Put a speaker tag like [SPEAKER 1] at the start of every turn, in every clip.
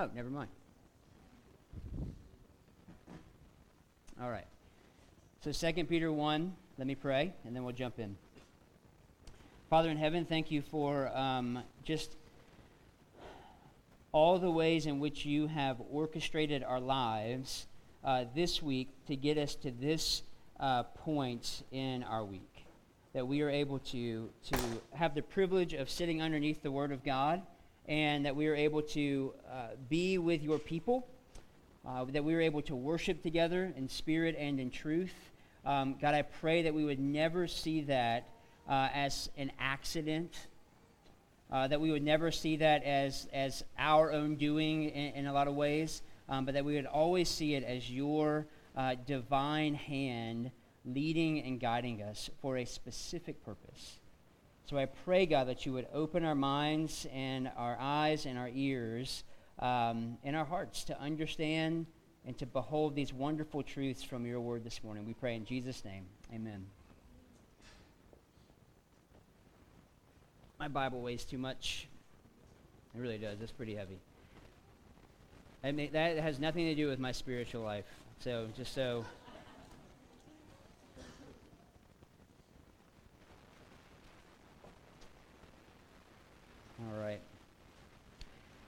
[SPEAKER 1] Oh, never mind. All right. So 2 Peter 1, let me pray, and then we'll jump in. Father in heaven, thank you for um, just all the ways in which you have orchestrated our lives uh, this week to get us to this uh, point in our week. That we are able to, to have the privilege of sitting underneath the Word of God, and that we are able to uh, be with your people, uh, that we are able to worship together in spirit and in truth. Um, God, I pray that we would never see that uh, as an accident uh, that we would never see that as, as our own doing in, in a lot of ways, um, but that we would always see it as your uh, divine hand leading and guiding us for a specific purpose. So I pray, God, that you would open our minds and our eyes and our ears um, and our hearts to understand and to behold these wonderful truths from your word this morning. We pray in Jesus' name. Amen. My Bible weighs too much. It really does. It's pretty heavy. I mean, that has nothing to do with my spiritual life. So, just so. All right.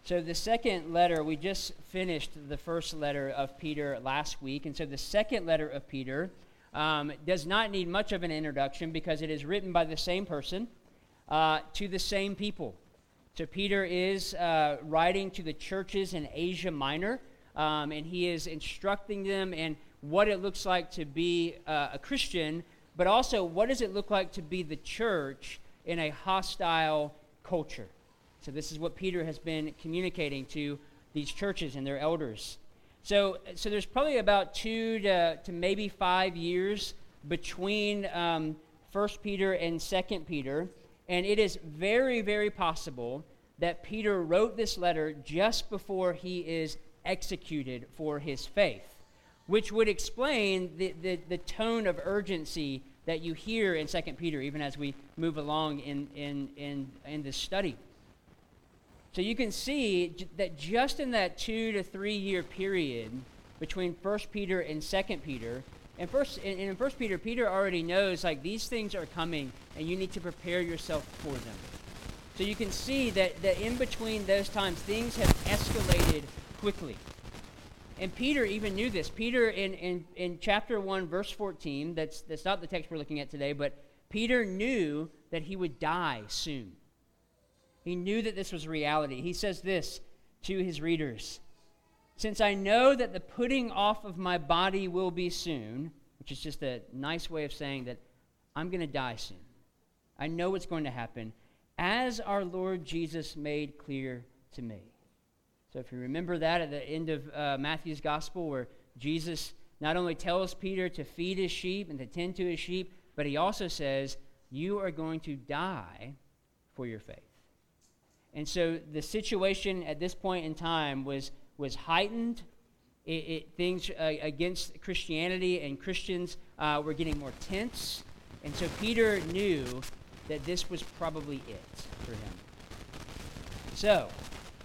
[SPEAKER 1] So, the second letter, we just finished the first letter of Peter last week. And so, the second letter of Peter um, does not need much of an introduction because it is written by the same person uh, to the same people. So Peter is uh, writing to the churches in Asia Minor, um, and he is instructing them in what it looks like to be uh, a Christian, but also what does it look like to be the church in a hostile culture. So this is what Peter has been communicating to these churches and their elders. So, so there's probably about two to, to maybe five years between um, 1 Peter and 2 Peter. And it is very, very possible that Peter wrote this letter just before he is executed for his faith, which would explain the, the, the tone of urgency that you hear in 2 Peter, even as we move along in, in, in, in this study. So you can see that just in that two to three year period between First Peter and Second Peter, and first, in, in First Peter, Peter already knows like these things are coming, and you need to prepare yourself for them. So you can see that, that in between those times, things have escalated quickly. And Peter even knew this. Peter, in, in, in chapter 1, verse 14, that's, that's not the text we're looking at today, but Peter knew that he would die soon. He knew that this was reality. He says this to his readers since I know that the putting off of my body will be soon, which is just a nice way of saying that I'm going to die soon. I know what's going to happen, as our Lord Jesus made clear to me. So if you remember that at the end of uh, Matthew's gospel, where Jesus not only tells Peter to feed his sheep and to tend to his sheep, but he also says, You are going to die for your faith. And so the situation at this point in time was was heightened. It, it, things uh, against Christianity and Christians uh, were getting more tense. And so Peter knew that this was probably it for him. So,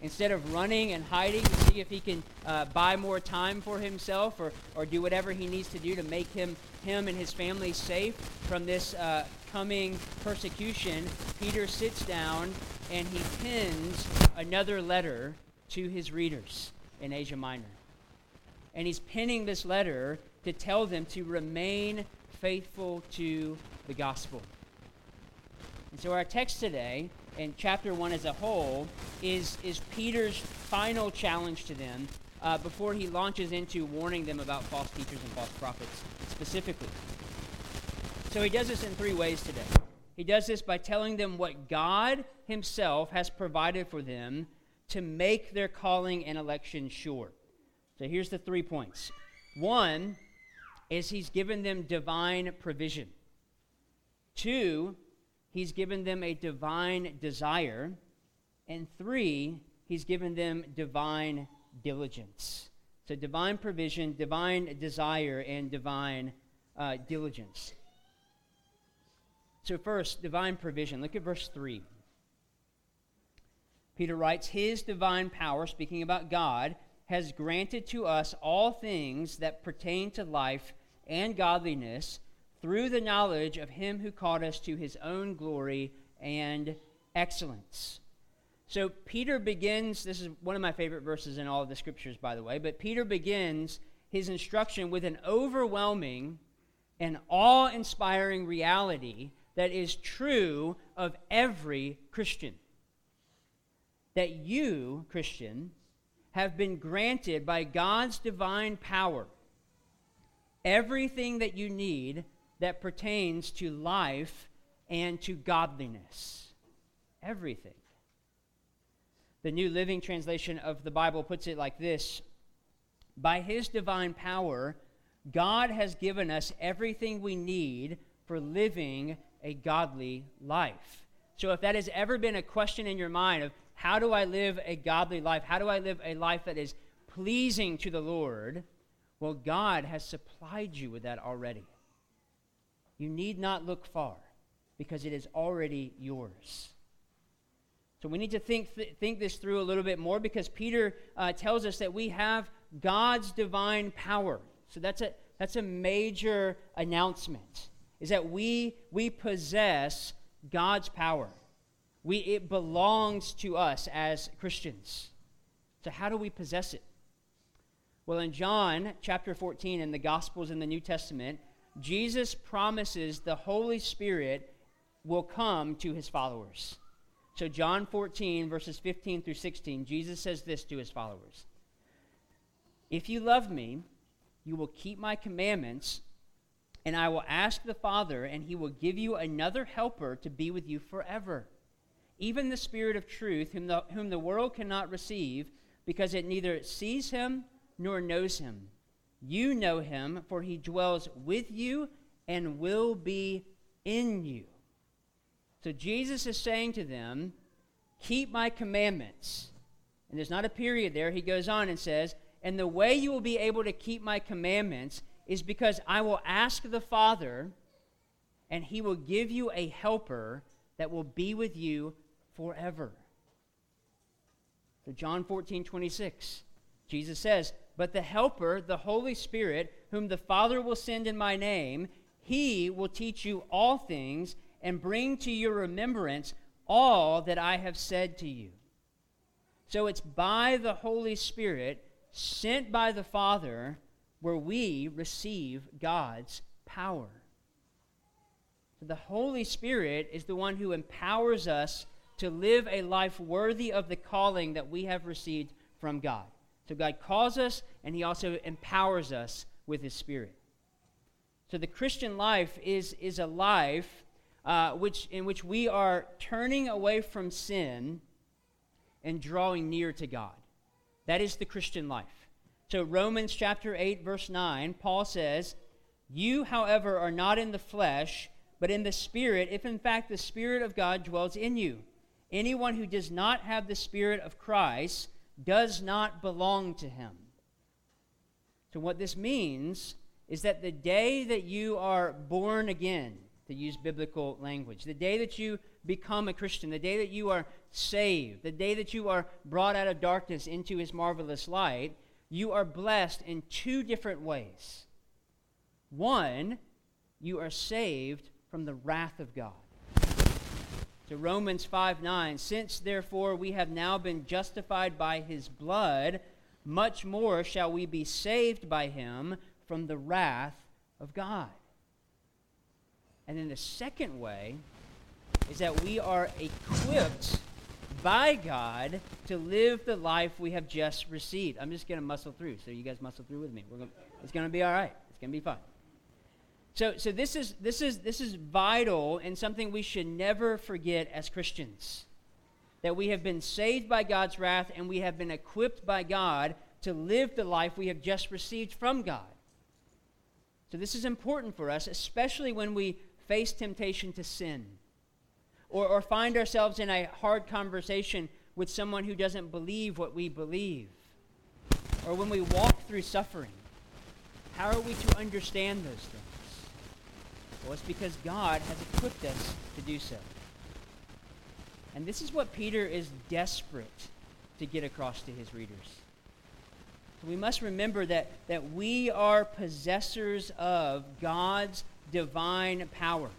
[SPEAKER 1] instead of running and hiding to see if he can uh, buy more time for himself or, or do whatever he needs to do to make him, him and his family safe from this uh, coming persecution, Peter sits down and he pins another letter to his readers in Asia Minor. And he's pinning this letter to tell them to remain faithful to the gospel. And so our text today, in chapter 1 as a whole, is, is Peter's final challenge to them uh, before he launches into warning them about false teachers and false prophets specifically. So he does this in three ways today. He does this by telling them what God himself has provided for them to make their calling and election sure. So here's the three points. One is he's given them divine provision. Two, he's given them a divine desire. And three, he's given them divine diligence. So divine provision, divine desire, and divine uh, diligence. So, first, divine provision. Look at verse 3. Peter writes, His divine power, speaking about God, has granted to us all things that pertain to life and godliness through the knowledge of Him who called us to His own glory and excellence. So Peter begins, this is one of my favorite verses in all of the scriptures, by the way, but Peter begins his instruction with an overwhelming and awe inspiring reality that is true of every Christian. That you, Christian, have been granted by God's divine power everything that you need that pertains to life and to godliness. Everything. The New Living Translation of the Bible puts it like this By His divine power, God has given us everything we need for living a godly life. So, if that has ever been a question in your mind of how do I live a godly life? How do I live a life that is pleasing to the Lord? Well, God has supplied you with that already. You need not look far because it is already yours. So we need to think, th- think this through a little bit more because Peter uh, tells us that we have God's divine power. So that's a, that's a major announcement, is that we, we possess God's power. We, it belongs to us as Christians. So how do we possess it? Well, in John chapter 14 in the Gospels in the New Testament, Jesus promises the Holy Spirit will come to his followers. So, John 14, verses 15 through 16, Jesus says this to his followers If you love me, you will keep my commandments, and I will ask the Father, and he will give you another helper to be with you forever. Even the Spirit of truth, whom the, whom the world cannot receive, because it neither sees him nor knows him. You know him, for he dwells with you and will be in you. So Jesus is saying to them, Keep my commandments. And there's not a period there. He goes on and says, And the way you will be able to keep my commandments is because I will ask the Father, and he will give you a helper that will be with you forever. So, John 14, 26, Jesus says, But the Helper, the Holy Spirit, whom the Father will send in my name, he will teach you all things and bring to your remembrance all that I have said to you. So it's by the Holy Spirit, sent by the Father, where we receive God's power. So the Holy Spirit is the one who empowers us to live a life worthy of the calling that we have received from God. So God calls us, and He also empowers us with His Spirit. So the Christian life is, is a life uh, which, in which we are turning away from sin and drawing near to God. That is the Christian life. So, Romans chapter 8, verse 9, Paul says, You, however, are not in the flesh, but in the Spirit, if in fact the Spirit of God dwells in you. Anyone who does not have the Spirit of Christ does not belong to him. So, what this means is that the day that you are born again, to use biblical language. The day that you become a Christian, the day that you are saved, the day that you are brought out of darkness into his marvelous light, you are blessed in two different ways. One, you are saved from the wrath of God. To Romans 5 9, since therefore we have now been justified by his blood, much more shall we be saved by him from the wrath of God. And then the second way is that we are equipped by God to live the life we have just received. I'm just going to muscle through, so you guys muscle through with me. Gonna, it's going to be all right. It's going to be fun. So, so this is this is this is vital and something we should never forget as Christians. That we have been saved by God's wrath and we have been equipped by God to live the life we have just received from God. So this is important for us, especially when we face temptation to sin, or, or find ourselves in a hard conversation with someone who doesn't believe what we believe, or when we walk through suffering. How are we to understand those things? Well, it's because God has equipped us to do so. And this is what Peter is desperate to get across to his readers. So we must remember that, that we are possessors of God's divine power.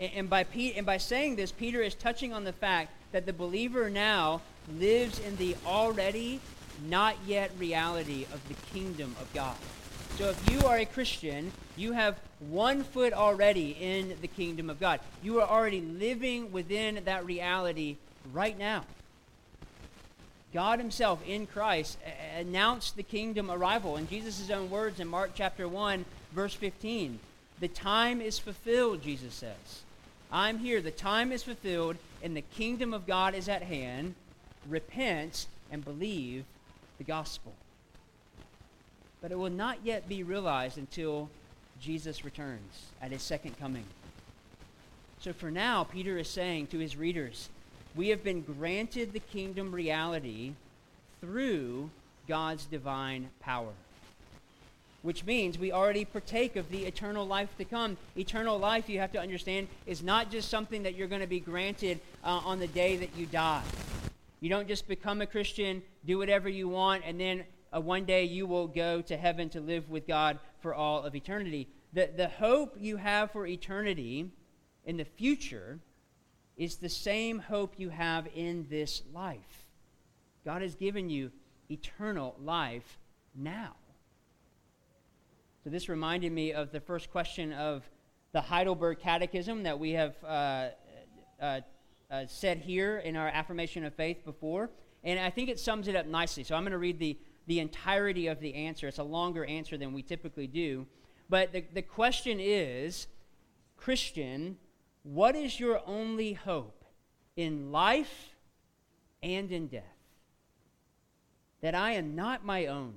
[SPEAKER 1] And, by Pe- and by saying this, Peter is touching on the fact that the believer now lives in the already not yet reality of the kingdom of God. So if you are a Christian, you have one foot already in the kingdom of God. You are already living within that reality right now. God himself in Christ announced the kingdom arrival in Jesus' own words in Mark chapter 1, verse 15. The time is fulfilled, Jesus says. I'm here. The time is fulfilled, and the kingdom of God is at hand. Repent and believe the gospel. But it will not yet be realized until Jesus returns at his second coming. So for now, Peter is saying to his readers, we have been granted the kingdom reality through God's divine power. Which means we already partake of the eternal life to come. Eternal life, you have to understand, is not just something that you're going to be granted uh, on the day that you die. You don't just become a Christian, do whatever you want, and then uh, one day you will go to heaven to live with God for all of eternity. The, the hope you have for eternity in the future is the same hope you have in this life. God has given you eternal life now. So, this reminded me of the first question of the Heidelberg Catechism that we have uh, uh, uh, said here in our affirmation of faith before. And I think it sums it up nicely. So, I'm going to read the, the entirety of the answer. It's a longer answer than we typically do. But the, the question is Christian, what is your only hope in life and in death? That I am not my own,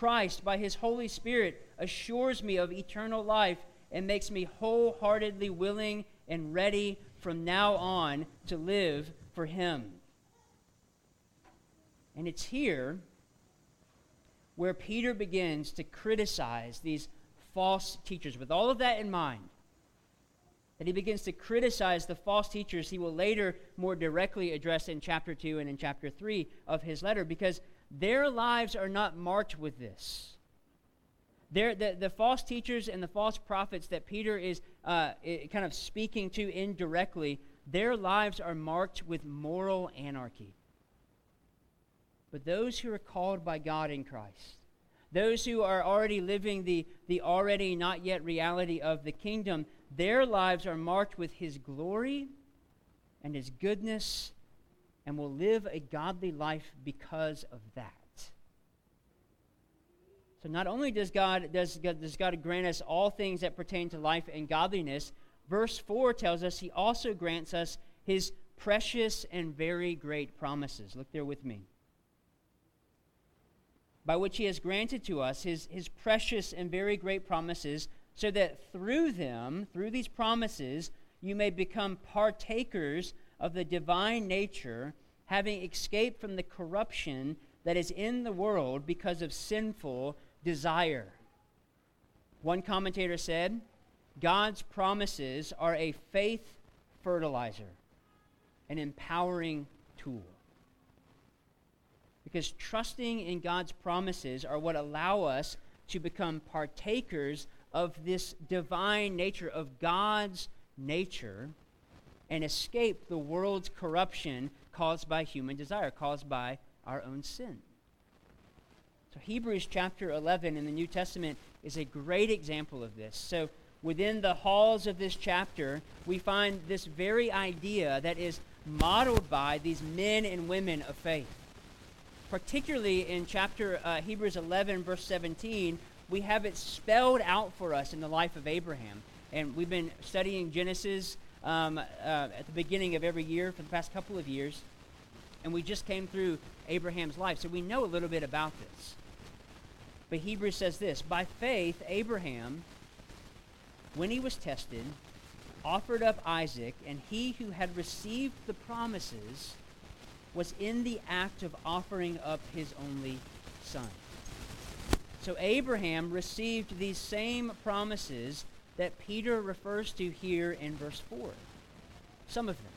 [SPEAKER 1] Christ, by His Holy Spirit, assures me of eternal life and makes me wholeheartedly willing and ready from now on to live for Him. And it's here where Peter begins to criticize these false teachers. With all of that in mind, that he begins to criticize the false teachers he will later more directly address in chapter 2 and in chapter 3 of his letter because their lives are not marked with this. The, the false teachers and the false prophets that Peter is uh, kind of speaking to indirectly, their lives are marked with moral anarchy. But those who are called by God in Christ, those who are already living the, the already not yet reality of the kingdom, their lives are marked with His glory and His goodness and will live a godly life because of that. So not only does God, does, does God grant us all things that pertain to life and godliness, verse 4 tells us He also grants us His precious and very great promises. Look there with me by which he has granted to us his, his precious and very great promises, so that through them, through these promises, you may become partakers of the divine nature, having escaped from the corruption that is in the world because of sinful desire. One commentator said, God's promises are a faith fertilizer, an empowering tool. Because trusting in God's promises are what allow us to become partakers of this divine nature, of God's nature, and escape the world's corruption caused by human desire, caused by our own sin. So, Hebrews chapter 11 in the New Testament is a great example of this. So, within the halls of this chapter, we find this very idea that is modeled by these men and women of faith particularly in chapter uh, Hebrews 11, verse 17, we have it spelled out for us in the life of Abraham. And we've been studying Genesis um, uh, at the beginning of every year for the past couple of years. And we just came through Abraham's life, so we know a little bit about this. But Hebrews says this By faith, Abraham, when he was tested, offered up Isaac, and he who had received the promises was in the act of offering up his only son. So Abraham received these same promises that Peter refers to here in verse 4. Some of them.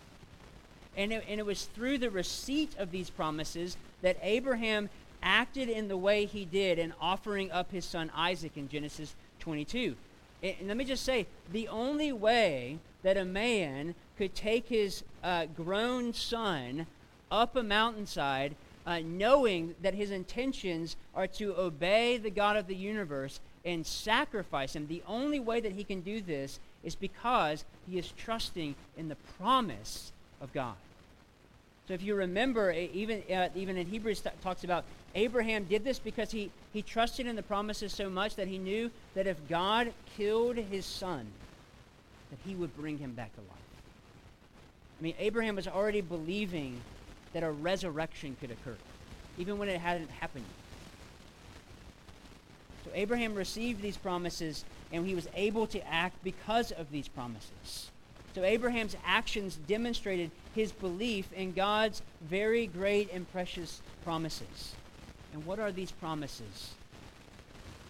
[SPEAKER 1] And it, and it was through the receipt of these promises that Abraham acted in the way he did in offering up his son Isaac in Genesis 22. And let me just say the only way that a man could take his uh, grown son up a mountainside uh, knowing that his intentions are to obey the God of the universe and sacrifice him. The only way that he can do this is because he is trusting in the promise of God. So if you remember, even, uh, even in Hebrews talks about Abraham did this because he, he trusted in the promises so much that he knew that if God killed his son, that he would bring him back to life. I mean, Abraham was already believing that a resurrection could occur, even when it hadn't happened So Abraham received these promises, and he was able to act because of these promises. So Abraham's actions demonstrated his belief in God's very great and precious promises. And what are these promises?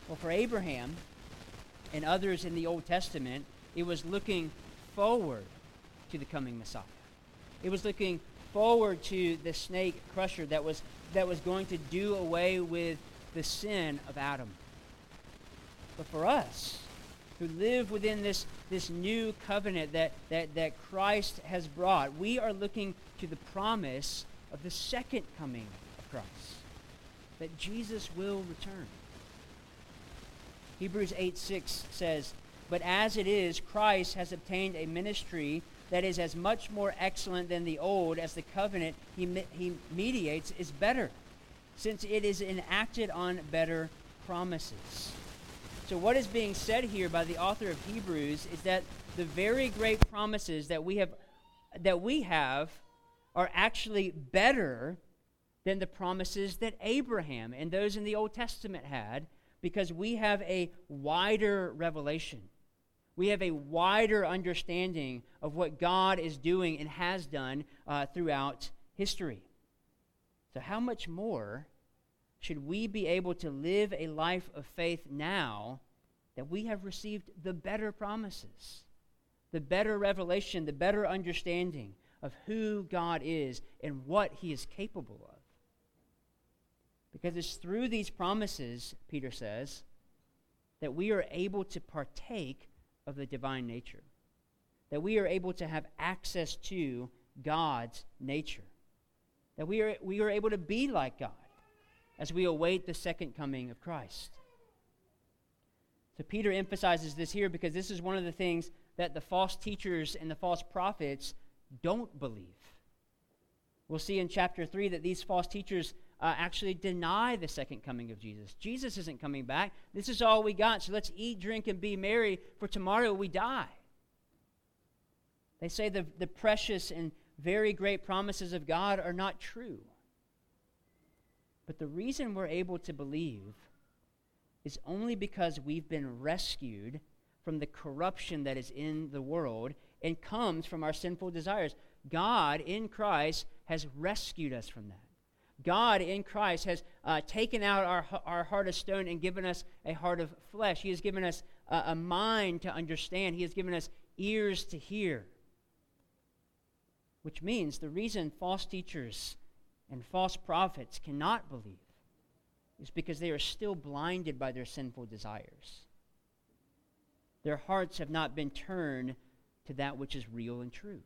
[SPEAKER 1] Well, for Abraham and others in the Old Testament, it was looking forward to the coming Messiah. It was looking forward to the snake crusher that was, that was going to do away with the sin of Adam. But for us, who live within this, this new covenant that, that, that Christ has brought, we are looking to the promise of the second coming of Christ, that Jesus will return. Hebrews 8 6 says, But as it is, Christ has obtained a ministry that is as much more excellent than the old as the covenant he, he mediates is better, since it is enacted on better promises. So, what is being said here by the author of Hebrews is that the very great promises that we have, that we have are actually better than the promises that Abraham and those in the Old Testament had because we have a wider revelation. We have a wider understanding of what God is doing and has done uh, throughout history. So, how much more should we be able to live a life of faith now that we have received the better promises, the better revelation, the better understanding of who God is and what He is capable of? Because it's through these promises, Peter says, that we are able to partake of the divine nature, that we are able to have access to God's nature, that we are, we are able to be like God as we await the second coming of Christ. So Peter emphasizes this here because this is one of the things that the false teachers and the false prophets don't believe. We'll see in chapter 3 that these false teachers uh, actually deny the second coming of Jesus. Jesus isn't coming back. This is all we got, so let's eat, drink, and be merry, for tomorrow we die. They say the, the precious and very great promises of God are not true. But the reason we're able to believe is only because we've been rescued from the corruption that is in the world and comes from our sinful desires. God in Christ has rescued us from that. God in Christ has uh, taken out our, our heart of stone and given us a heart of flesh. He has given us a, a mind to understand, He has given us ears to hear. Which means the reason false teachers and false prophets cannot believe is because they are still blinded by their sinful desires. Their hearts have not been turned to that which is real and true.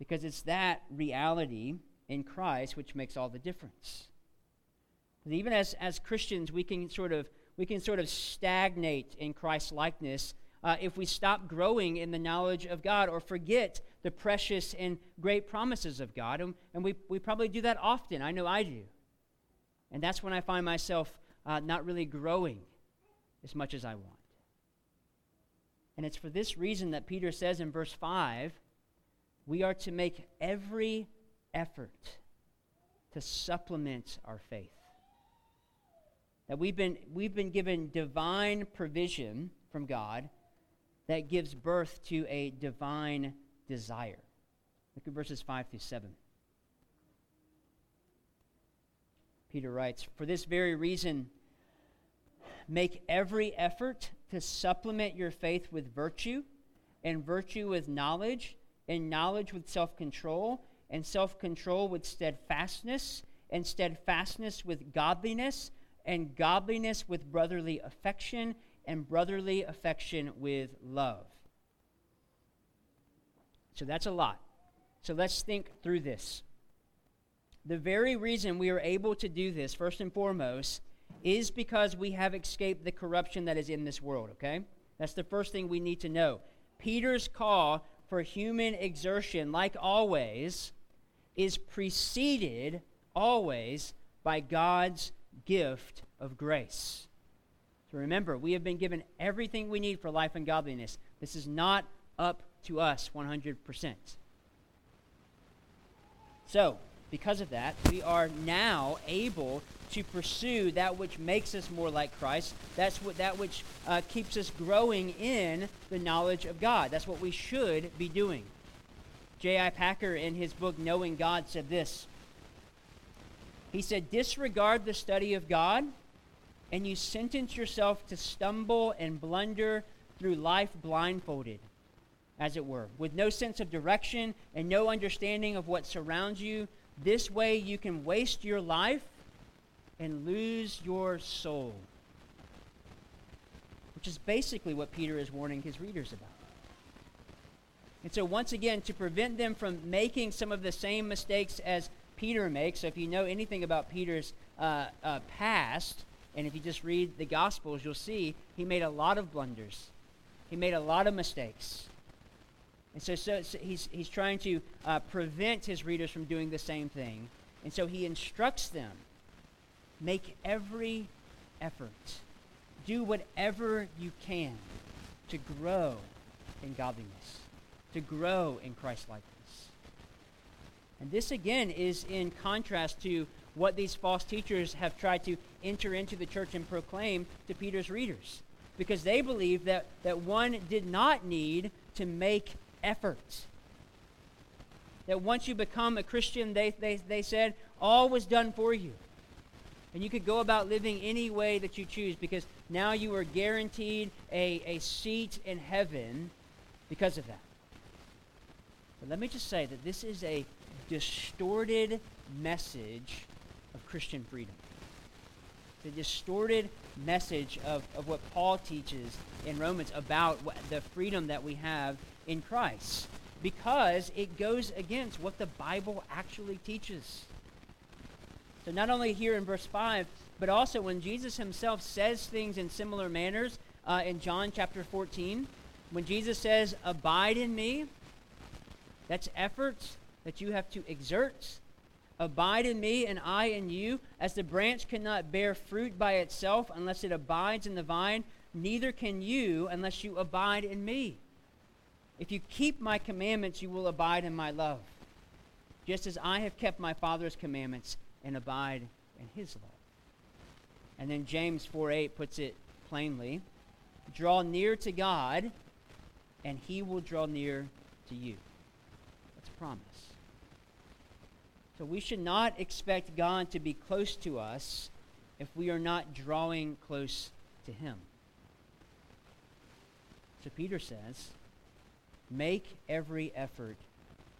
[SPEAKER 1] Because it's that reality in Christ which makes all the difference. But even as, as Christians, we can sort of we can sort of stagnate in Christ's likeness uh, if we stop growing in the knowledge of God or forget the precious and great promises of God. And, and we, we probably do that often. I know I do. And that's when I find myself uh, not really growing as much as I want. And it's for this reason that Peter says in verse 5 we are to make every effort to supplement our faith. That we've been, we've been given divine provision from God that gives birth to a divine desire. Look at verses 5 through 7. Peter writes, For this very reason, make every effort to supplement your faith with virtue, and virtue with knowledge, and knowledge with self control, and self control with steadfastness, and steadfastness with godliness, and godliness with brotherly affection, and brotherly affection with love. So that's a lot. So let's think through this. The very reason we are able to do this, first and foremost, is because we have escaped the corruption that is in this world, okay? That's the first thing we need to know. Peter's call for human exertion, like always, is preceded always by God's gift of grace. So remember, we have been given everything we need for life and godliness. This is not up to us 100%. So, because of that, we are now able to pursue that which makes us more like Christ. That's what that which uh, keeps us growing in the knowledge of God. That's what we should be doing. J.I. Packer, in his book Knowing God, said this. He said, Disregard the study of God, and you sentence yourself to stumble and blunder through life blindfolded, as it were, with no sense of direction and no understanding of what surrounds you this way, you can waste your life and lose your soul. Which is basically what Peter is warning his readers about. And so, once again, to prevent them from making some of the same mistakes as Peter makes, so if you know anything about Peter's uh, uh, past, and if you just read the Gospels, you'll see he made a lot of blunders. He made a lot of mistakes. And so, so, so he's, he's trying to uh, prevent his readers from doing the same thing. And so he instructs them make every effort, do whatever you can to grow in godliness, to grow in Christ likeness. And this, again, is in contrast to what these false teachers have tried to enter into the church and proclaim to Peter's readers. Because they believe that, that one did not need to make effort. That once you become a Christian, they, they, they said, all was done for you. And you could go about living any way that you choose because now you are guaranteed a, a seat in heaven because of that. But let me just say that this is a distorted message of Christian freedom. The distorted message of, of what Paul teaches in Romans about what, the freedom that we have in Christ because it goes against what the Bible actually teaches. So, not only here in verse 5, but also when Jesus himself says things in similar manners uh, in John chapter 14, when Jesus says, Abide in me, that's efforts that you have to exert. Abide in me, and I in you. As the branch cannot bear fruit by itself unless it abides in the vine, neither can you unless you abide in me. If you keep my commandments, you will abide in my love, just as I have kept my Father's commandments and abide in his love. And then James 4 8 puts it plainly draw near to God, and he will draw near to you. That's a promise. So we should not expect God to be close to us if we are not drawing close to him. So Peter says, Make every effort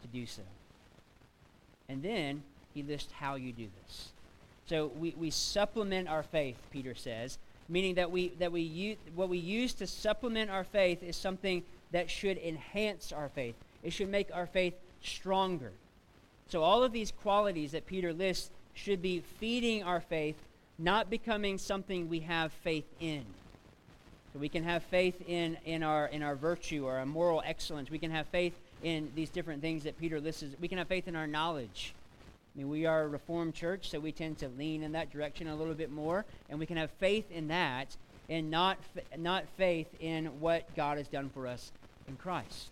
[SPEAKER 1] to do so. And then he lists how you do this. So we, we supplement our faith, Peter says, meaning that we that we use, what we use to supplement our faith is something that should enhance our faith. It should make our faith stronger. So all of these qualities that Peter lists should be feeding our faith, not becoming something we have faith in. So we can have faith in, in, our, in our virtue or our moral excellence. We can have faith in these different things that Peter lists. We can have faith in our knowledge. I mean, we are a Reformed church, so we tend to lean in that direction a little bit more, and we can have faith in that and not, not faith in what God has done for us in Christ.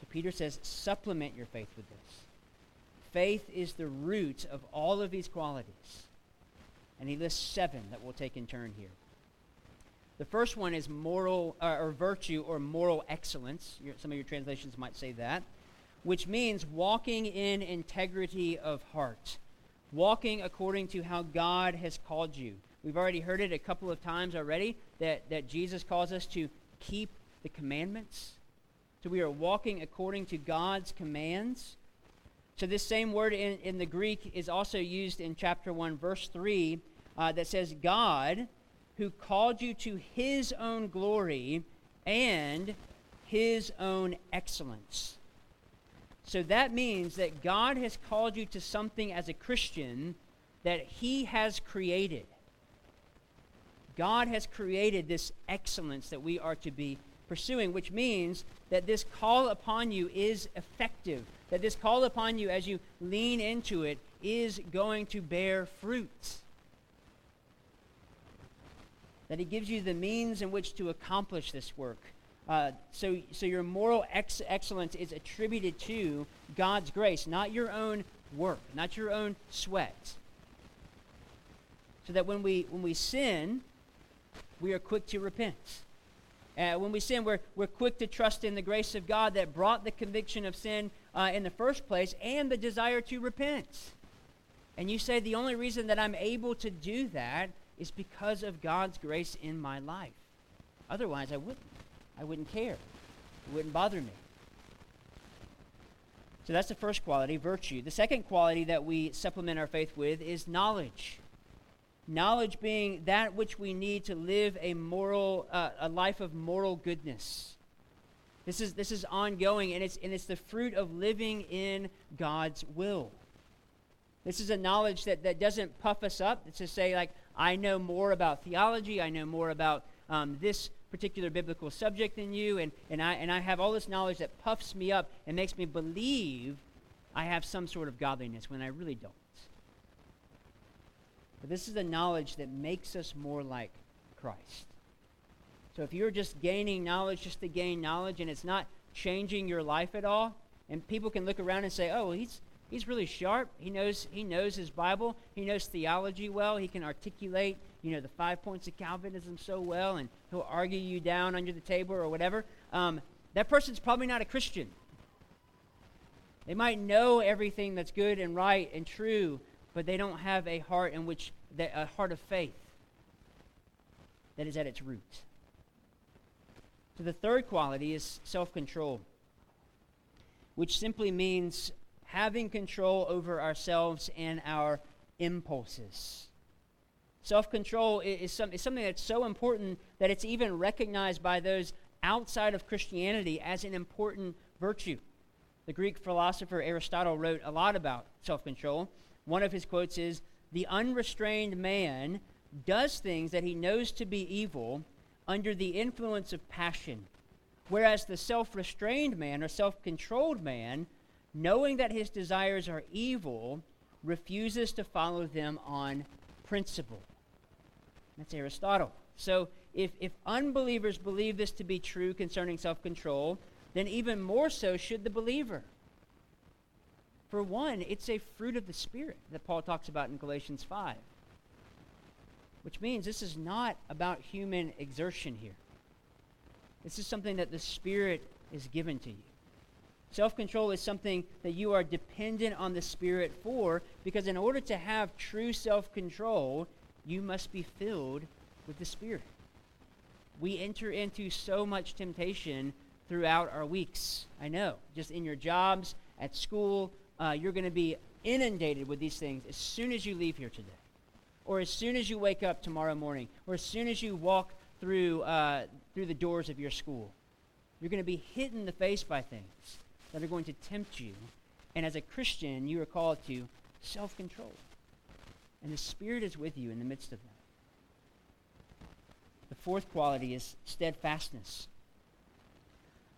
[SPEAKER 1] So Peter says, supplement your faith with this. faith is the root of all of these qualities. And he lists seven that we'll take in turn here. The first one is moral uh, or virtue or moral excellence. Your, some of your translations might say that, which means walking in integrity of heart, walking according to how God has called you. We've already heard it a couple of times already that, that Jesus calls us to keep the commandments. So we are walking according to God's commands. So this same word in, in the Greek is also used in chapter 1, verse 3, uh, that says, God who called you to his own glory and his own excellence. So that means that God has called you to something as a Christian that he has created. God has created this excellence that we are to be pursuing, which means that this call upon you is effective, that this call upon you as you lean into it is going to bear fruit that he gives you the means in which to accomplish this work. Uh, so, so your moral ex- excellence is attributed to God's grace, not your own work, not your own sweat. So that when we, when we sin, we are quick to repent. Uh, when we sin, we're, we're quick to trust in the grace of God that brought the conviction of sin uh, in the first place and the desire to repent. And you say, the only reason that I'm able to do that is because of God's grace in my life. Otherwise, I wouldn't. I wouldn't care. It wouldn't bother me. So that's the first quality, virtue. The second quality that we supplement our faith with is knowledge. Knowledge being that which we need to live a moral, uh, a life of moral goodness. This is, this is ongoing, and it's, and it's the fruit of living in God's will. This is a knowledge that, that doesn't puff us up. It's to say, like, I know more about theology, I know more about um, this particular biblical subject than you, and, and, I, and I have all this knowledge that puffs me up and makes me believe I have some sort of godliness when I really don't. But this is the knowledge that makes us more like Christ. So if you're just gaining knowledge just to gain knowledge and it's not changing your life at all, and people can look around and say, oh, well, he's, he's really sharp. He knows he knows his Bible. He knows theology well. He can articulate, you know, the five points of Calvinism so well, and he'll argue you down under the table or whatever. Um, that person's probably not a Christian. They might know everything that's good and right and true, but they don't have a heart in which a heart of faith that is at its root. So the third quality is self-control, which simply means having control over ourselves and our impulses. Self control is, some, is something that's so important that it's even recognized by those outside of Christianity as an important virtue. The Greek philosopher Aristotle wrote a lot about self control. One of his quotes is The unrestrained man does things that he knows to be evil under the influence of passion, whereas the self restrained man or self controlled man knowing that his desires are evil, refuses to follow them on principle. That's Aristotle. So if, if unbelievers believe this to be true concerning self control, then even more so should the believer. For one, it's a fruit of the Spirit that Paul talks about in Galatians 5, which means this is not about human exertion here. This is something that the Spirit is given to you. Self control is something that you are dependent on the Spirit for because, in order to have true self control, you must be filled with the Spirit. We enter into so much temptation throughout our weeks. I know, just in your jobs, at school, uh, you're going to be inundated with these things as soon as you leave here today, or as soon as you wake up tomorrow morning, or as soon as you walk through, uh, through the doors of your school. You're going to be hit in the face by things that are going to tempt you. And as a Christian, you are called to self control. And the Spirit is with you in the midst of that. The fourth quality is steadfastness.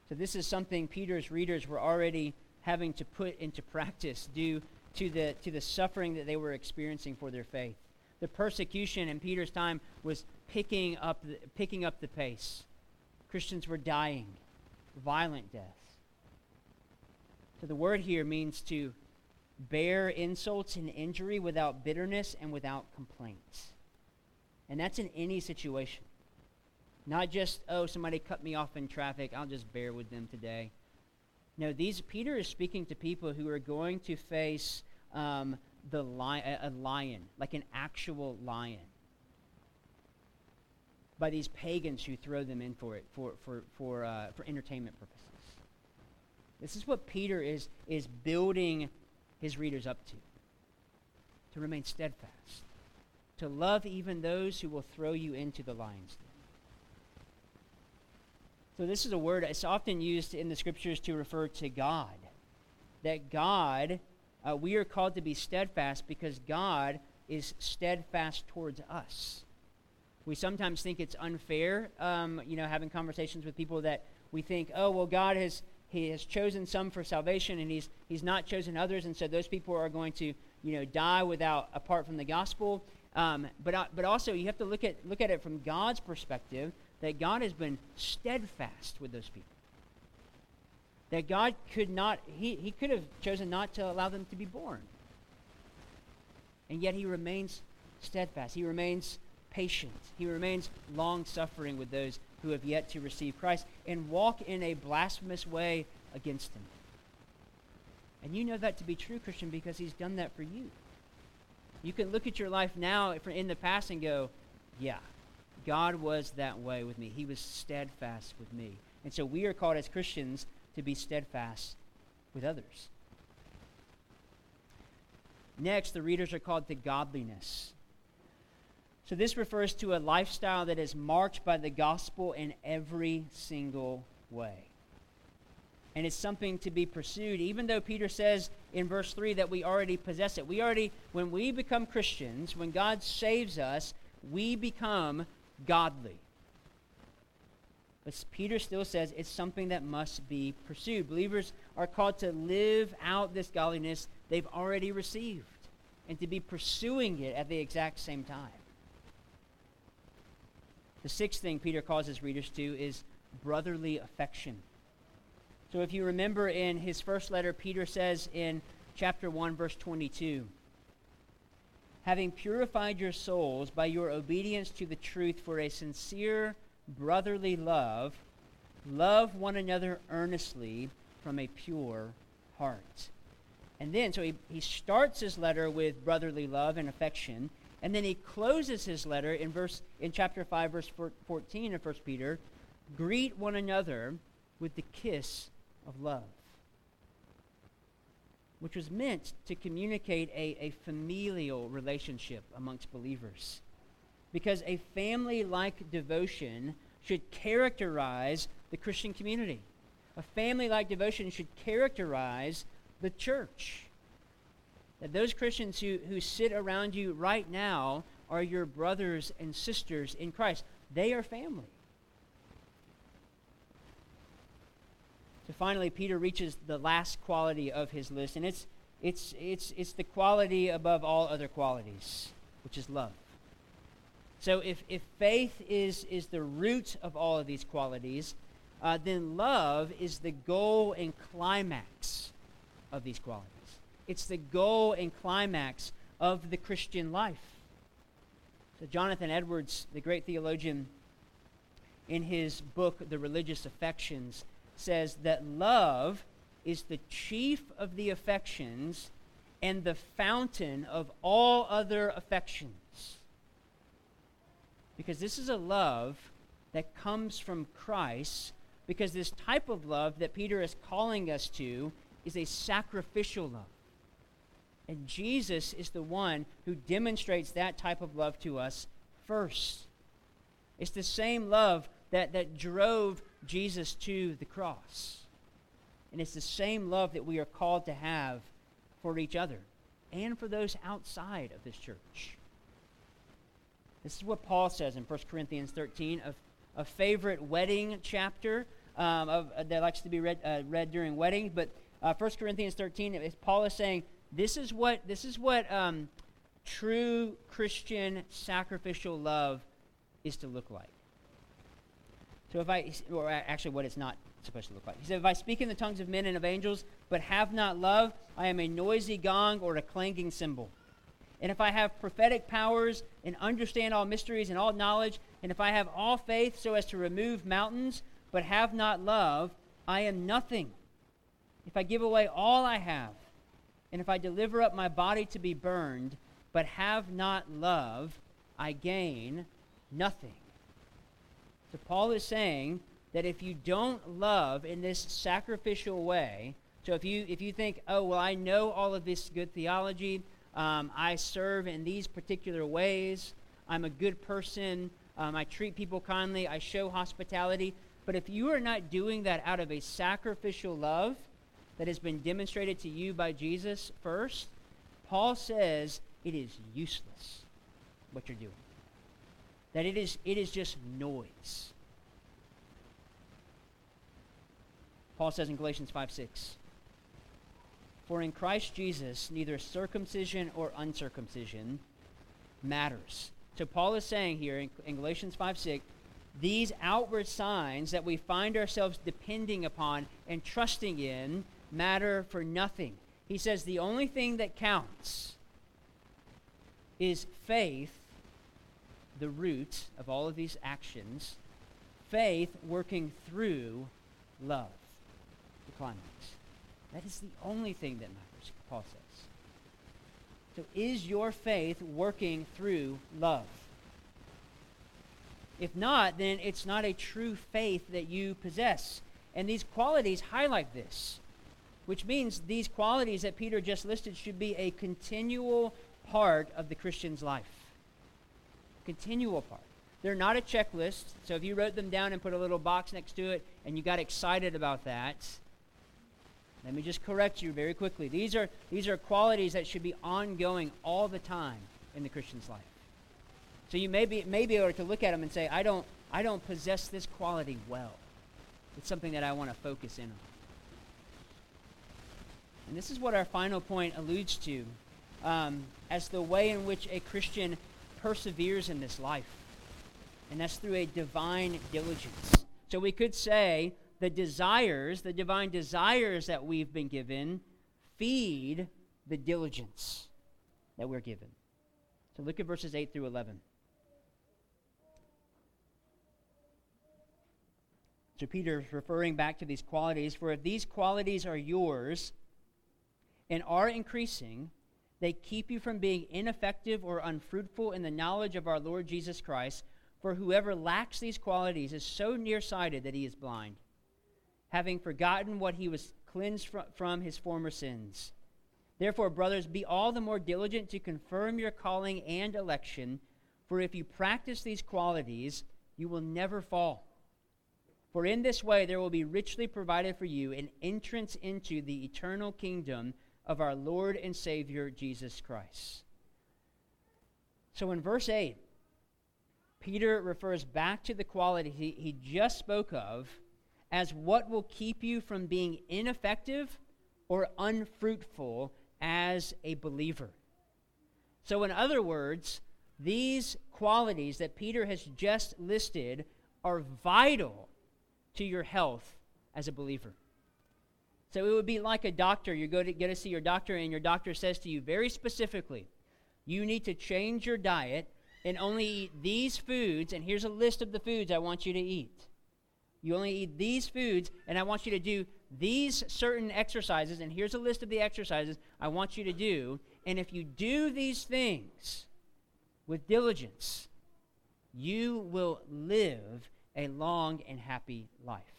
[SPEAKER 1] So, this is something Peter's readers were already having to put into practice due to the, to the suffering that they were experiencing for their faith. The persecution in Peter's time was picking up the, picking up the pace. Christians were dying, violent death. So the word here means to bear insults and injury without bitterness and without complaints. And that's in any situation. Not just, oh, somebody cut me off in traffic, I'll just bear with them today. No, these Peter is speaking to people who are going to face um, the li- a lion, like an actual lion, by these pagans who throw them in for it for for for uh, for entertainment purposes. This is what Peter is is building his readers up to. To remain steadfast, to love even those who will throw you into the lion's den. So, this is a word that's often used in the scriptures to refer to God. That God, uh, we are called to be steadfast because God is steadfast towards us. We sometimes think it's unfair, um, you know, having conversations with people that we think, oh, well, God has, he has chosen some for salvation and he's, he's not chosen others, and so those people are going to, you know, die without, apart from the gospel. Um, but, uh, but also, you have to look at, look at it from God's perspective that God has been steadfast with those people. That God could not, he, he could have chosen not to allow them to be born. And yet he remains steadfast. He remains patient. He remains long suffering with those who have yet to receive Christ and walk in a blasphemous way against him. And you know that to be true, Christian, because he's done that for you. You can look at your life now in the past and go, yeah, God was that way with me. He was steadfast with me. And so we are called as Christians to be steadfast with others. Next, the readers are called to godliness. So this refers to a lifestyle that is marked by the gospel in every single way. And it's something to be pursued, even though Peter says in verse 3 that we already possess it. We already, when we become Christians, when God saves us, we become godly. But Peter still says it's something that must be pursued. Believers are called to live out this godliness they've already received and to be pursuing it at the exact same time. The sixth thing Peter calls his readers to is brotherly affection. So if you remember in his first letter, Peter says in chapter 1, verse 22 having purified your souls by your obedience to the truth for a sincere brotherly love, love one another earnestly from a pure heart. And then, so he, he starts his letter with brotherly love and affection, and then he closes his letter in verse in chapter 5, verse 14 of 1 Peter, greet one another with the kiss of love which was meant to communicate a, a familial relationship amongst believers. Because a family like devotion should characterize the Christian community. A family like devotion should characterize the church. That those Christians who, who sit around you right now are your brothers and sisters in Christ. They are family. So finally, Peter reaches the last quality of his list, and it's, it's, it's, it's the quality above all other qualities, which is love. So if, if faith is, is the root of all of these qualities, uh, then love is the goal and climax of these qualities. It's the goal and climax of the Christian life. So Jonathan Edwards, the great theologian, in his book, The Religious Affections, says that love is the chief of the affections and the fountain of all other affections. Because this is a love that comes from Christ, because this type of love that Peter is calling us to is a sacrificial love. And Jesus is the one who demonstrates that type of love to us first. It's the same love that, that drove Jesus to the cross. And it's the same love that we are called to have for each other and for those outside of this church. This is what Paul says in 1 Corinthians 13, a, a favorite wedding chapter um, of, uh, that likes to be read, uh, read during weddings. But uh, 1 Corinthians 13, Paul is saying, this is what, this is what um, true Christian sacrificial love is to look like. So if I, or actually what it's not supposed to look like. He said, If I speak in the tongues of men and of angels, but have not love, I am a noisy gong or a clanging cymbal. And if I have prophetic powers and understand all mysteries and all knowledge, and if I have all faith so as to remove mountains, but have not love, I am nothing. If I give away all I have, and if I deliver up my body to be burned, but have not love, I gain nothing. So Paul is saying that if you don't love in this sacrificial way, so if you if you think, oh well, I know all of this good theology, um, I serve in these particular ways, I'm a good person, um, I treat people kindly, I show hospitality. But if you are not doing that out of a sacrificial love that has been demonstrated to you by Jesus first, Paul says it is useless what you're doing. That it is, it is just noise. Paul says in Galatians 5 6, For in Christ Jesus, neither circumcision or uncircumcision matters. So Paul is saying here in, in Galatians 5 6, these outward signs that we find ourselves depending upon and trusting in matter for nothing. He says the only thing that counts is faith, the root of all of these actions, faith working through love the climax. That is the only thing that matters, Paul says. So is your faith working through love? If not, then it's not a true faith that you possess. And these qualities highlight this, which means these qualities that Peter just listed should be a continual part of the Christian's life. Continual part. They're not a checklist, so if you wrote them down and put a little box next to it and you got excited about that, let me just correct you very quickly. These are, these are qualities that should be ongoing all the time in the Christian's life. So you may be, may be able to look at them and say, I don't, I don't possess this quality well. It's something that I want to focus in on. And this is what our final point alludes to um, as the way in which a Christian perseveres in this life. And that's through a divine diligence. So we could say the desires, the divine desires that we've been given, feed the diligence that we're given. So look at verses 8 through 11. So Peter is referring back to these qualities. For if these qualities are yours and are increasing, they keep you from being ineffective or unfruitful in the knowledge of our Lord Jesus Christ. For whoever lacks these qualities is so nearsighted that he is blind having forgotten what he was cleansed from his former sins. Therefore, brothers, be all the more diligent to confirm your calling and election, for if you practice these qualities, you will never fall. For in this way there will be richly provided for you an entrance into the eternal kingdom of our Lord and Savior Jesus Christ. So in verse 8, Peter refers back to the quality he, he just spoke of as what will keep you from being ineffective or unfruitful as a believer. So, in other words, these qualities that Peter has just listed are vital to your health as a believer. So it would be like a doctor. You go to get to see your doctor, and your doctor says to you very specifically, you need to change your diet and only eat these foods, and here's a list of the foods I want you to eat. You only eat these foods, and I want you to do these certain exercises, and here's a list of the exercises I want you to do. And if you do these things with diligence, you will live a long and happy life.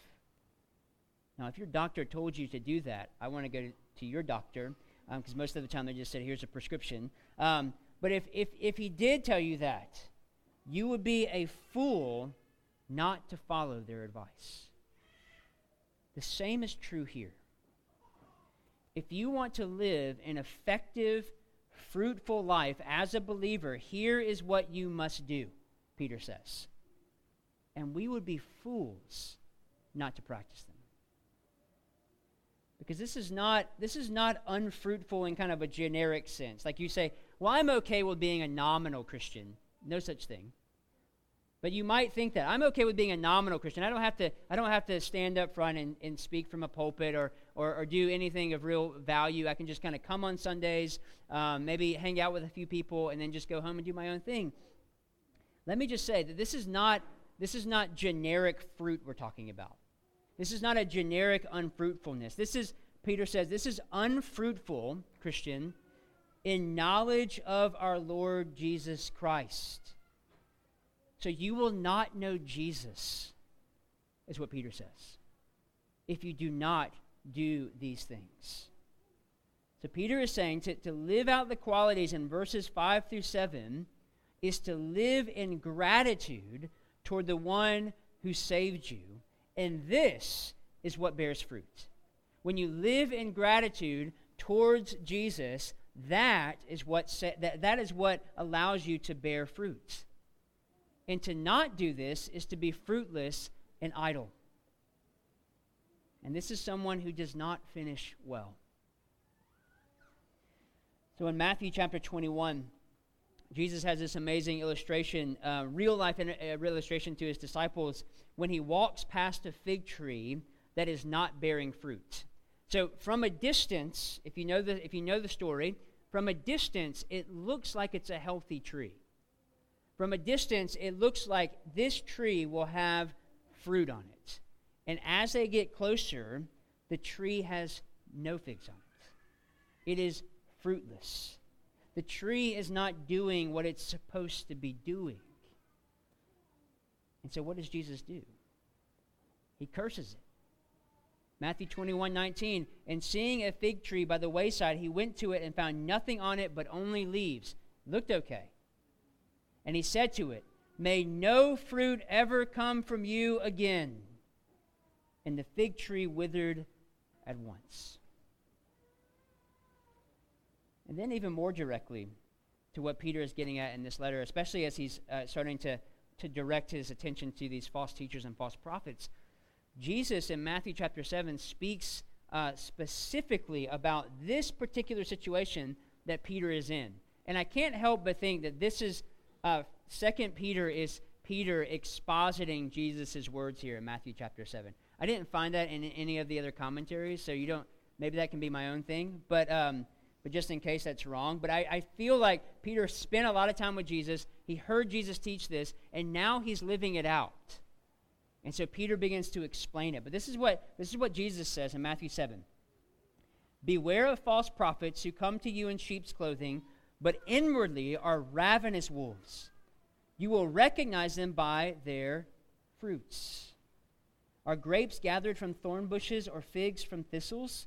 [SPEAKER 1] Now, if your doctor told you to do that, I want to go to your doctor because um, most of the time they just said, here's a prescription. Um, but if, if, if he did tell you that, you would be a fool not to follow their advice. The same is true here. If you want to live an effective, fruitful life as a believer, here is what you must do, Peter says. And we would be fools not to practice them. Because this is not this is not unfruitful in kind of a generic sense. Like you say, well, I'm okay with being a nominal Christian. No such thing. But you might think that I'm okay with being a nominal Christian. I don't have to, I don't have to stand up front and, and speak from a pulpit or, or, or do anything of real value. I can just kind of come on Sundays, um, maybe hang out with a few people, and then just go home and do my own thing. Let me just say that this is not, this is not generic fruit we're talking about. This is not a generic unfruitfulness. This is, Peter says, this is unfruitful, Christian, in knowledge of our Lord Jesus Christ. So you will not know Jesus, is what Peter says, if you do not do these things. So Peter is saying to, to live out the qualities in verses 5 through 7 is to live in gratitude toward the one who saved you. And this is what bears fruit. When you live in gratitude towards Jesus, that is what sa- that, that is what allows you to bear fruit. And to not do this is to be fruitless and idle. And this is someone who does not finish well. So in Matthew chapter 21, Jesus has this amazing illustration, uh, real life uh, illustration to his disciples when he walks past a fig tree that is not bearing fruit. So from a distance, if you know the, if you know the story, from a distance, it looks like it's a healthy tree. From a distance, it looks like this tree will have fruit on it. And as they get closer, the tree has no figs on it. It is fruitless. The tree is not doing what it's supposed to be doing. And so, what does Jesus do? He curses it. Matthew 21 19. And seeing a fig tree by the wayside, he went to it and found nothing on it but only leaves. Looked okay. And he said to it, May no fruit ever come from you again. And the fig tree withered at once. And then, even more directly, to what Peter is getting at in this letter, especially as he's uh, starting to, to direct his attention to these false teachers and false prophets, Jesus in Matthew chapter 7 speaks uh, specifically about this particular situation that Peter is in. And I can't help but think that this is, uh, Second Peter is Peter expositing Jesus' words here in Matthew chapter 7. I didn't find that in any of the other commentaries, so you don't, maybe that can be my own thing. But, um, but just in case that's wrong. But I, I feel like Peter spent a lot of time with Jesus. He heard Jesus teach this, and now he's living it out. And so Peter begins to explain it. But this is what, this is what Jesus says in Matthew 7 Beware of false prophets who come to you in sheep's clothing, but inwardly are ravenous wolves. You will recognize them by their fruits. Are grapes gathered from thorn bushes or figs from thistles?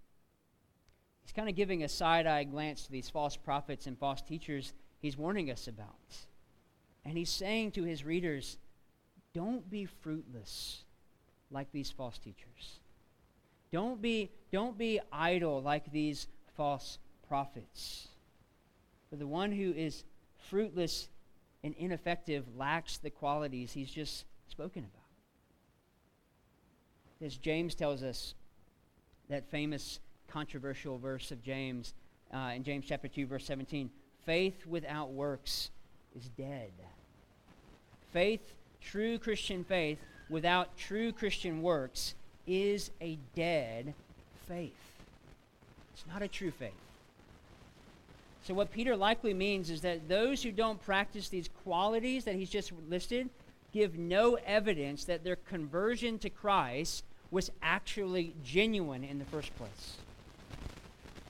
[SPEAKER 1] he's kind of giving a side eye glance to these false prophets and false teachers he's warning us about. And he's saying to his readers, don't be fruitless like these false teachers. Don't be, don't be idle like these false prophets. For the one who is fruitless and ineffective lacks the qualities he's just spoken about. As James tells us, that famous controversial verse of James uh, in James chapter 2, verse 17 faith without works is dead. Faith, true Christian faith, without true Christian works is a dead faith. It's not a true faith. So, what Peter likely means is that those who don't practice these qualities that he's just listed give no evidence that their conversion to Christ was actually genuine in the first place.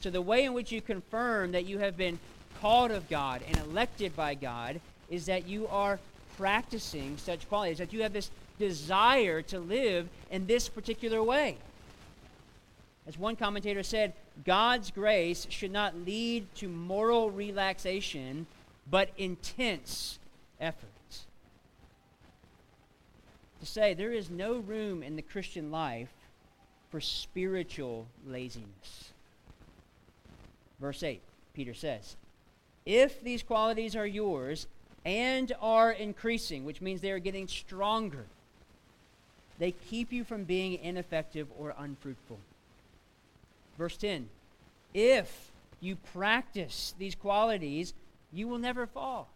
[SPEAKER 1] So, the way in which you confirm that you have been called of God and elected by God is that you are practicing such qualities, that you have this desire to live in this particular way. As one commentator said, God's grace should not lead to moral relaxation, but intense effort. to say there is no room in the Christian life for spiritual laziness. Verse 8, Peter says, If these qualities are yours and are increasing, which means they are getting stronger, they keep you from being ineffective or unfruitful. Verse 10 If you practice these qualities, you will never fall.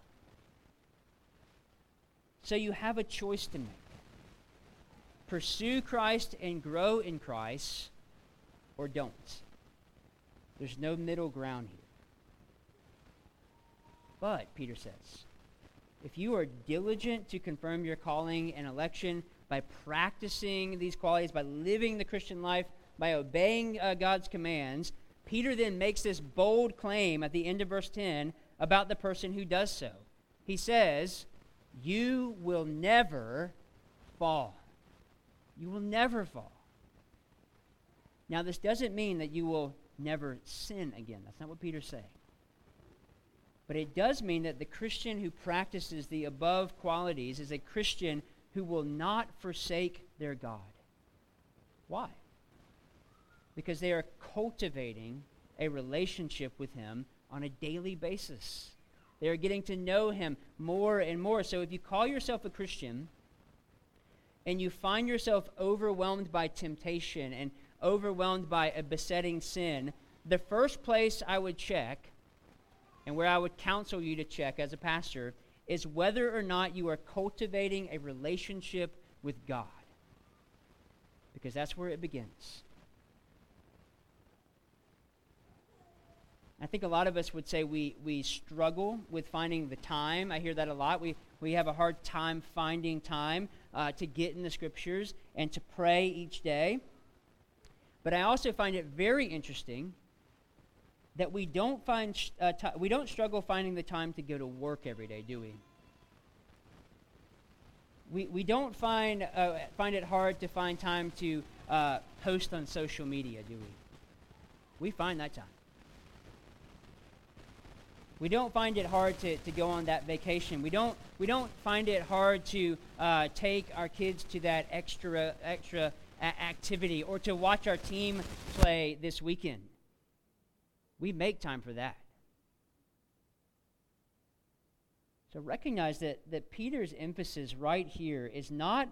[SPEAKER 1] So you have a choice to make pursue Christ and grow in Christ, or don't. There's no middle ground here. But, Peter says, if you are diligent to confirm your calling and election by practicing these qualities, by living the Christian life, by obeying uh, God's commands, Peter then makes this bold claim at the end of verse 10 about the person who does so. He says, You will never fall. You will never fall. Now, this doesn't mean that you will never sin again. That's not what Peter's saying. But it does mean that the Christian who practices the above qualities is a Christian who will not forsake their God. Why? Because they are cultivating a relationship with Him on a daily basis. They are getting to know Him more and more. So if you call yourself a Christian, and you find yourself overwhelmed by temptation and overwhelmed by a besetting sin, the first place I would check, and where I would counsel you to check as a pastor, is whether or not you are cultivating a relationship with God. Because that's where it begins. I think a lot of us would say we, we struggle with finding the time. I hear that a lot. We, we have a hard time finding time uh, to get in the scriptures and to pray each day. But I also find it very interesting that we don't find uh, t- we don't struggle finding the time to go to work every day, do we? We, we don't find uh, find it hard to find time to uh, post on social media, do we? We find that time. We don't find it hard to, to go on that vacation. We don't, we don't find it hard to uh, take our kids to that extra, extra activity or to watch our team play this weekend. We make time for that. So recognize that, that Peter's emphasis right here is not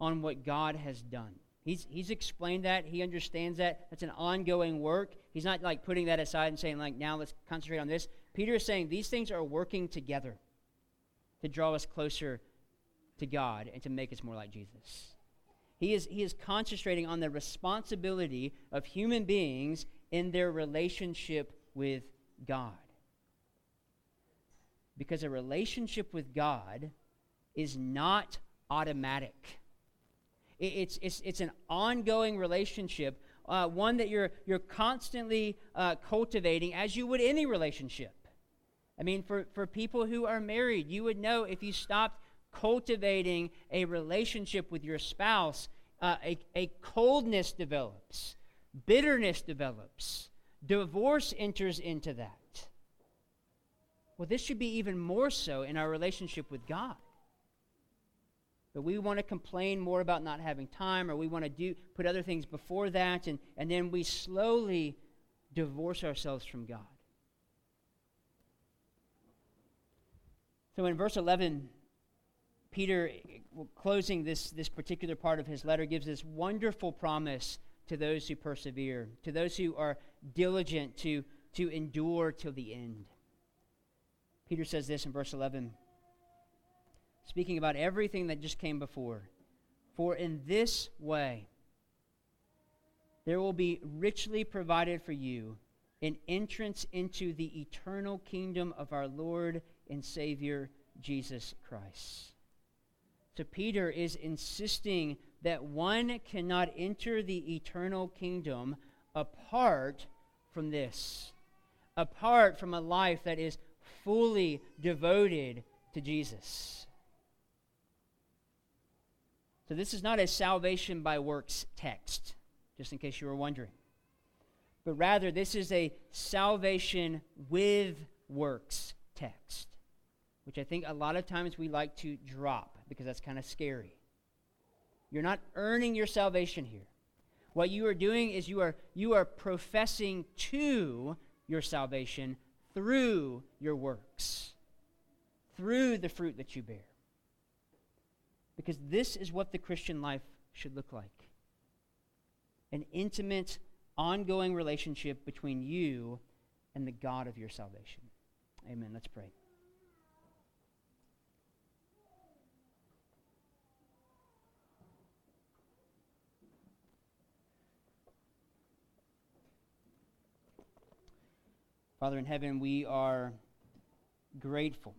[SPEAKER 1] on what God has done. He's, he's explained that. He understands that. That's an ongoing work. He's not like putting that aside and saying, like, now let's concentrate on this. Peter is saying these things are working together to draw us closer to God and to make us more like Jesus. He is, he is concentrating on the responsibility of human beings in their relationship with God. Because a relationship with God is not automatic. It's, it's, it's an ongoing relationship, uh, one that you're, you're constantly uh, cultivating as you would any relationship. I mean, for, for people who are married, you would know if you stopped cultivating a relationship with your spouse, uh, a, a coldness develops, bitterness develops, divorce enters into that. Well, this should be even more so in our relationship with God. But we want to complain more about not having time, or we want to do put other things before that, and, and then we slowly divorce ourselves from God. So in verse 11, Peter, closing this, this particular part of his letter, gives this wonderful promise to those who persevere, to those who are diligent to, to endure till the end. Peter says this in verse 11, speaking about everything that just came before. For in this way, there will be richly provided for you an entrance into the eternal kingdom of our Lord and Savior Jesus Christ. So Peter is insisting that one cannot enter the eternal kingdom apart from this, apart from a life that is fully devoted to Jesus. So, this is not a salvation by works text, just in case you were wondering. But rather, this is a salvation with works text which I think a lot of times we like to drop because that's kind of scary. You're not earning your salvation here. What you are doing is you are, you are professing to your salvation through your works, through the fruit that you bear. Because this is what the Christian life should look like an intimate, ongoing relationship between you and the God of your salvation. Amen. Let's pray. Father in heaven, we are grateful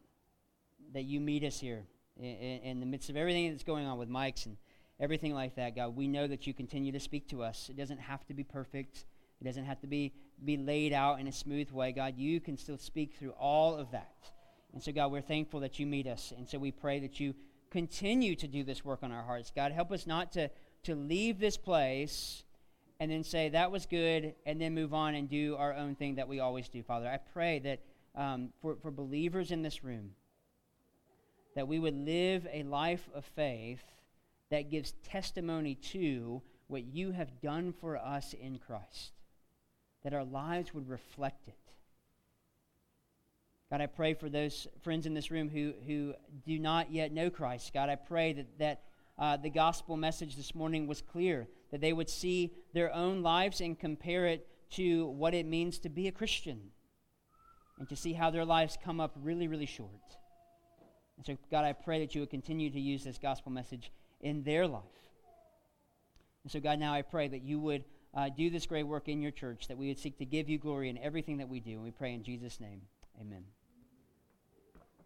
[SPEAKER 1] that you meet us here in, in, the midst of everything that's going on with mics and everything like that, God. We know that you continue to speak to us. It doesn't have to be perfect, it doesn't have to be, be laid out in a smooth way. God, you can still speak through all of that. And so, God, we're thankful that you meet us. And so we pray that you continue to do this work on our hearts. God, help us not to, to leave this place and then say, that was good, and then move on and do our own thing that we always do, Father. I pray that um, for, for believers in this room, that we would live a life of faith that gives testimony to what you have done for us in Christ, that our lives would reflect it. God, I pray for those friends in this room who, who do not yet know Christ. God, I pray that, that uh, the gospel message this morning was clear, that they would see their own lives and compare it to what it means to be a Christian, and to see how their lives come up really, really short. And so, God, I pray that you would continue to use this gospel message in their life. And so, God, now I pray that you would uh, do this great work in your church, that we would seek to give you glory in everything that we do. And we pray in Jesus' name. Amen.